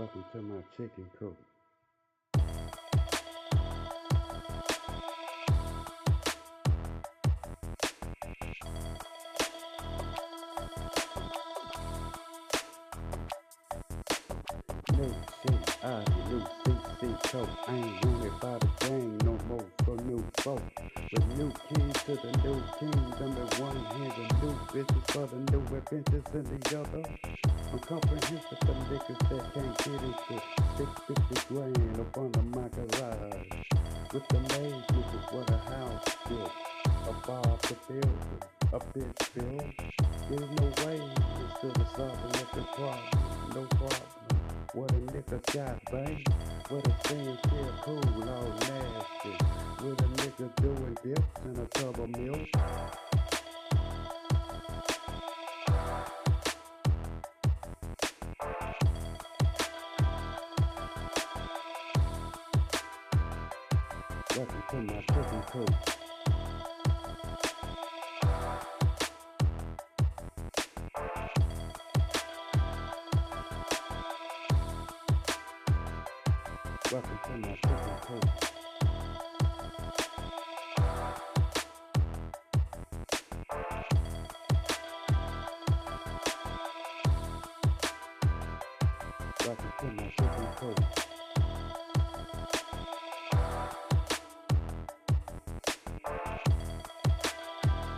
Welcome to my chicken coop. I ain't wanted by the gang no more for new folk. With new keys to the new kingdom at one hand, the new bitches for the new adventures in the other. I'm comprehensive for niggas that can't get into 650 grand up under my garage. With the maid, niggas, what a house built. Above the building, a bitch built. There's no way instead of solving every problem, no problem. What a nigga got, babe. What a thing feel cool, all of milk. Welcome to my chicken coop. Welcome to my chicken coop. Welcome to my chicken coop.